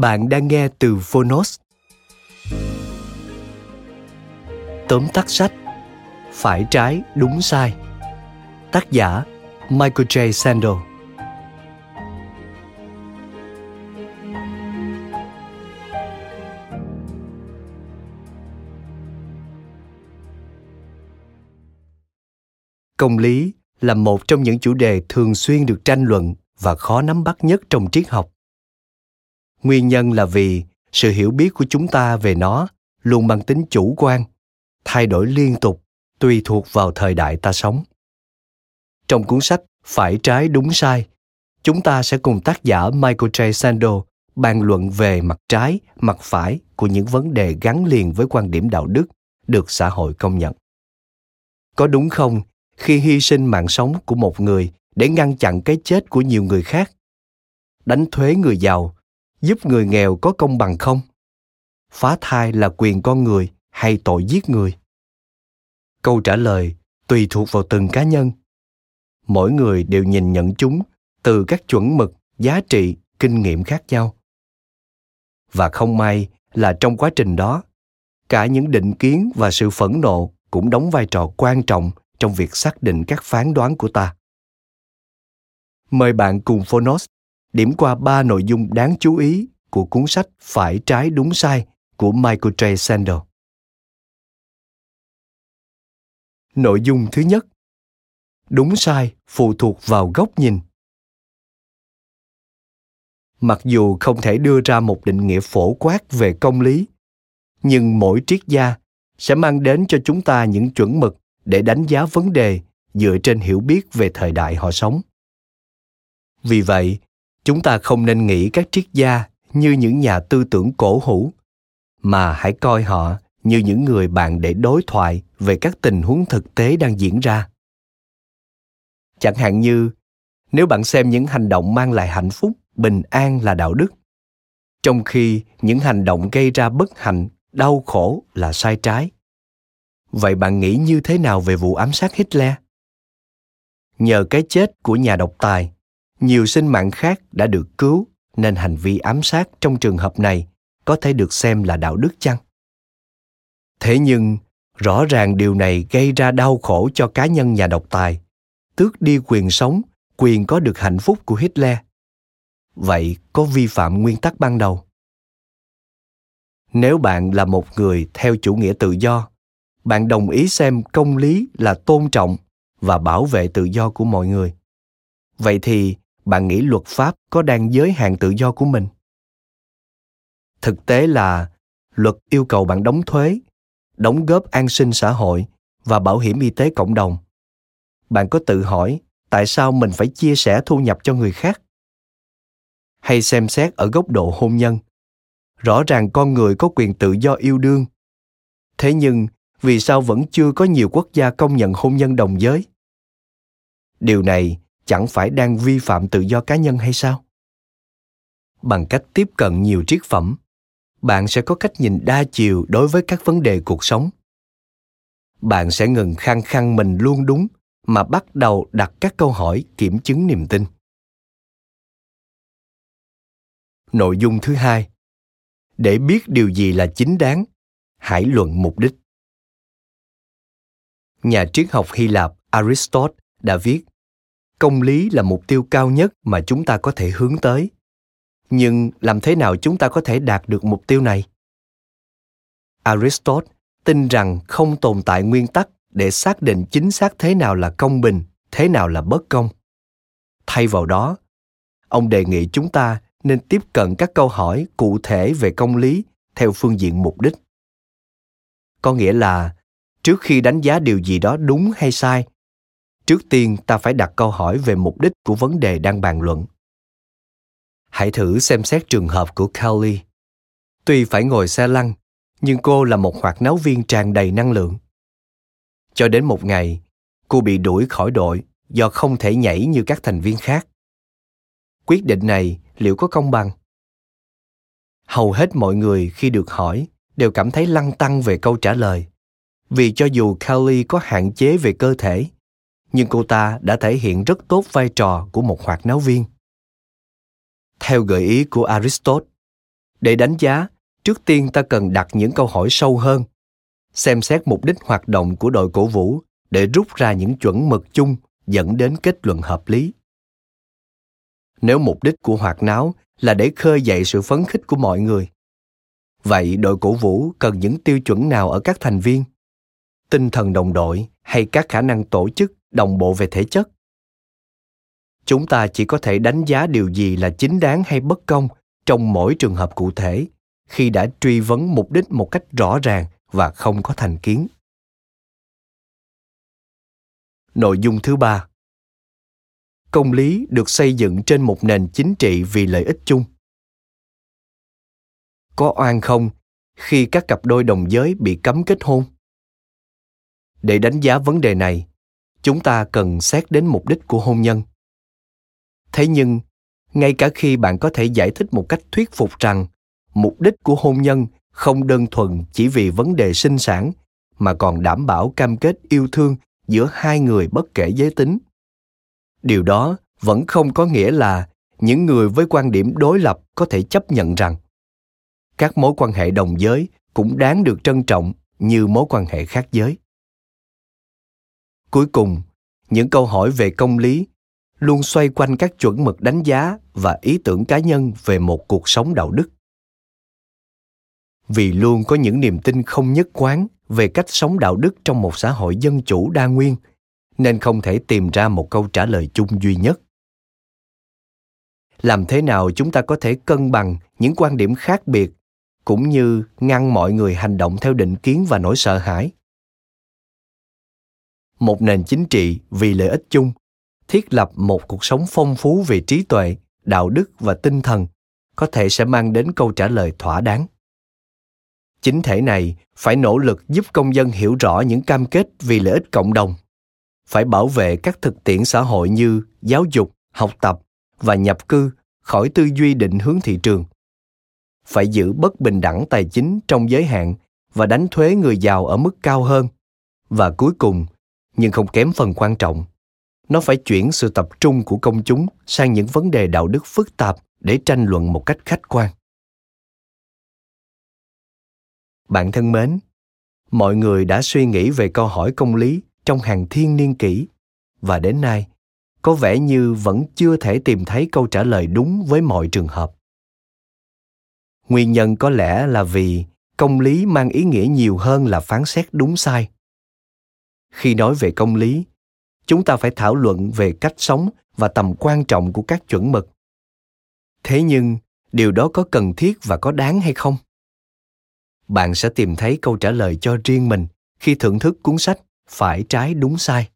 Bạn đang nghe từ Phonos. Tóm tắt sách, Phải trái đúng sai Tác giả, Michael J. Sandel Công lý là một trong những chủ đề thường xuyên được tranh luận và khó nắm bắt nhất trong triết học nguyên nhân là vì sự hiểu biết của chúng ta về nó luôn mang tính chủ quan, thay đổi liên tục, tùy thuộc vào thời đại ta sống. Trong cuốn sách phải trái đúng sai, chúng ta sẽ cùng tác giả michael j. Sandel bàn luận về mặt trái, mặt phải của những vấn đề gắn liền với quan điểm đạo đức được xã hội công nhận. Có đúng không khi hy sinh mạng sống của một người để ngăn chặn cái chết của nhiều người khác? Đánh thuế người giàu giúp người nghèo có công bằng không? Phá thai là quyền con người hay tội giết người? Câu trả lời tùy thuộc vào từng cá nhân. Mỗi người đều nhìn nhận chúng từ các chuẩn mực, giá trị, kinh nghiệm khác nhau. Và không may là trong quá trình đó, cả những định kiến và sự phẫn nộ cũng đóng vai trò quan trọng trong việc xác định các phán đoán của ta. Mời bạn cùng phonos điểm qua ba nội dung đáng chú ý của cuốn sách Phải trái đúng sai của Michael J. Sandel. Nội dung thứ nhất Đúng sai phụ thuộc vào góc nhìn. Mặc dù không thể đưa ra một định nghĩa phổ quát về công lý, nhưng mỗi triết gia sẽ mang đến cho chúng ta những chuẩn mực để đánh giá vấn đề dựa trên hiểu biết về thời đại họ sống. Vì vậy, chúng ta không nên nghĩ các triết gia như những nhà tư tưởng cổ hủ, mà hãy coi họ như những người bạn để đối thoại về các tình huống thực tế đang diễn ra. Chẳng hạn như, nếu bạn xem những hành động mang lại hạnh phúc, bình an là đạo đức, trong khi những hành động gây ra bất hạnh, đau khổ là sai trái. Vậy bạn nghĩ như thế nào về vụ ám sát hitler? Nhờ cái chết của nhà độc tài nhiều sinh mạng khác đã được cứu, nên hành vi ám sát trong trường hợp này có thể được xem là đạo đức chăng? Thế nhưng, rõ ràng điều này gây ra đau khổ cho cá nhân nhà độc tài. Tước đi quyền sống, quyền có được hạnh phúc của hitler. Vậy có vi phạm nguyên tắc ban đầu? Nếu bạn là một người theo chủ nghĩa tự do, bạn đồng ý xem công lý là tôn trọng và bảo vệ tự do của mọi người. Vậy thì bạn nghĩ luật pháp có đang giới hạn tự do của mình? Thực tế là, luật yêu cầu bạn đóng thuế, đóng góp an sinh xã hội và bảo hiểm y tế cộng đồng. Bạn có tự hỏi tại sao mình phải chia sẻ thu nhập cho người khác? Hay xem xét ở góc độ hôn nhân. Rõ ràng con người có quyền tự do yêu đương. Thế nhưng, vì sao vẫn chưa có nhiều quốc gia công nhận hôn nhân đồng giới? Điều này chẳng phải đang vi phạm tự do cá nhân hay sao? Bằng cách tiếp cận nhiều triết phẩm, bạn sẽ có cách nhìn đa chiều đối với các vấn đề cuộc sống. Bạn sẽ ngừng khăng khăng mình luôn đúng mà bắt đầu đặt các câu hỏi kiểm chứng niềm tin. Nội dung thứ hai, để biết điều gì là chính đáng, hãy luận mục đích. Nhà triết học hy lạp aristotle đã viết công lý là mục tiêu cao nhất mà chúng ta có thể hướng tới. Nhưng làm thế nào chúng ta có thể đạt được mục tiêu này? Aristotle tin rằng không tồn tại nguyên tắc để xác định chính xác thế nào là công bình, thế nào là bất công. Thay vào đó, ông đề nghị chúng ta nên tiếp cận các câu hỏi cụ thể về công lý theo phương diện mục đích. Có nghĩa là, trước khi đánh giá điều gì đó đúng hay sai trước tiên, ta phải đặt câu hỏi về mục đích của vấn đề đang bàn luận. Hãy thử xem xét trường hợp của kelly. Tuy phải ngồi xe lăn, nhưng cô là một hoạt náo viên tràn đầy năng lượng. Cho đến một ngày, cô bị đuổi khỏi đội do không thể nhảy như các thành viên khác. Quyết định này liệu có công bằng? Hầu hết mọi người khi được hỏi đều cảm thấy lăn tăn về câu trả lời, vì cho dù kelly có hạn chế về cơ thể nhưng cô ta đã thể hiện rất tốt vai trò của một hoạt náo viên. Theo gợi ý của aristotle, để đánh giá, trước tiên ta cần đặt những câu hỏi sâu hơn, xem xét mục đích hoạt động của đội cổ vũ để rút ra những chuẩn mực chung dẫn đến kết luận hợp lý. Nếu mục đích của hoạt náo là để khơi dậy sự phấn khích của mọi người, vậy đội cổ vũ cần những tiêu chuẩn nào ở các thành viên? Tinh thần đồng đội hay các khả năng tổ chức, đồng bộ về thể chất? Chúng ta chỉ có thể đánh giá điều gì là chính đáng hay bất công trong mỗi trường hợp cụ thể khi đã truy vấn mục đích một cách rõ ràng và không có thành kiến. Nội dung thứ ba. Công lý được xây dựng trên một nền chính trị vì lợi ích chung. Có oan không khi các cặp đôi đồng giới bị cấm kết hôn? Để đánh giá vấn đề này, chúng ta cần xét đến mục đích của hôn nhân. Thế nhưng, ngay cả khi bạn có thể giải thích một cách thuyết phục rằng mục đích của hôn nhân không đơn thuần chỉ vì vấn đề sinh sản, mà còn đảm bảo cam kết yêu thương giữa hai người bất kể giới tính. Điều đó vẫn không có nghĩa là những người với quan điểm đối lập có thể chấp nhận rằng các mối quan hệ đồng giới cũng đáng được trân trọng như mối quan hệ khác giới cuối cùng, những câu hỏi về công lý luôn xoay quanh các chuẩn mực đánh giá và ý tưởng cá nhân về một cuộc sống đạo đức. Vì luôn có những niềm tin không nhất quán về cách sống đạo đức trong một xã hội dân chủ đa nguyên, nên không thể tìm ra một câu trả lời chung duy nhất. Làm thế nào chúng ta có thể cân bằng những quan điểm khác biệt, cũng như ngăn mọi người hành động theo định kiến và nỗi sợ hãi? Một nền chính trị vì lợi ích chung, thiết lập một cuộc sống phong phú về trí tuệ, đạo đức và tinh thần, có thể sẽ mang đến câu trả lời thỏa đáng. Chính thể này phải nỗ lực giúp công dân hiểu rõ những cam kết vì lợi ích cộng đồng, phải bảo vệ các thực tiễn xã hội như giáo dục, học tập và nhập cư khỏi tư duy định hướng thị trường. Phải giữ bất bình đẳng tài chính trong giới hạn và đánh thuế người giàu ở mức cao hơn. Và cuối cùng nhưng không kém phần quan trọng. Nó phải chuyển sự tập trung của công chúng sang những vấn đề đạo đức phức tạp để tranh luận một cách khách quan. Bạn thân mến, mọi người đã suy nghĩ về câu hỏi công lý trong hàng thiên niên kỷ. Và đến nay, có vẻ như vẫn chưa thể tìm thấy câu trả lời đúng với mọi trường hợp. Nguyên nhân có lẽ là vì công lý mang ý nghĩa nhiều hơn là phán xét đúng sai khi nói về công lý, chúng ta phải thảo luận về cách sống và tầm quan trọng của các chuẩn mực. Thế nhưng, điều đó có cần thiết và có đáng hay không? Bạn sẽ tìm thấy câu trả lời cho riêng mình khi thưởng thức cuốn sách phải trái đúng sai.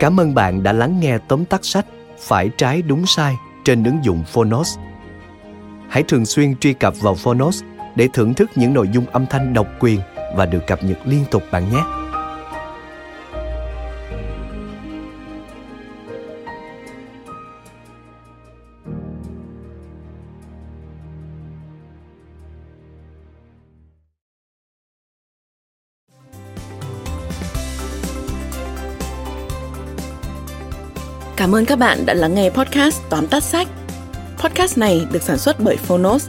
Cảm ơn bạn đã lắng nghe tóm tắt sách phải trái đúng sai trên ứng dụng phonos. Hãy thường xuyên truy cập vào phonos để thưởng thức những nội dung âm thanh độc quyền và được cập nhật liên tục bạn nhé Cảm ơn các bạn đã lắng nghe podcast Tóm tắt sách. Podcast này được sản xuất bởi Phonos,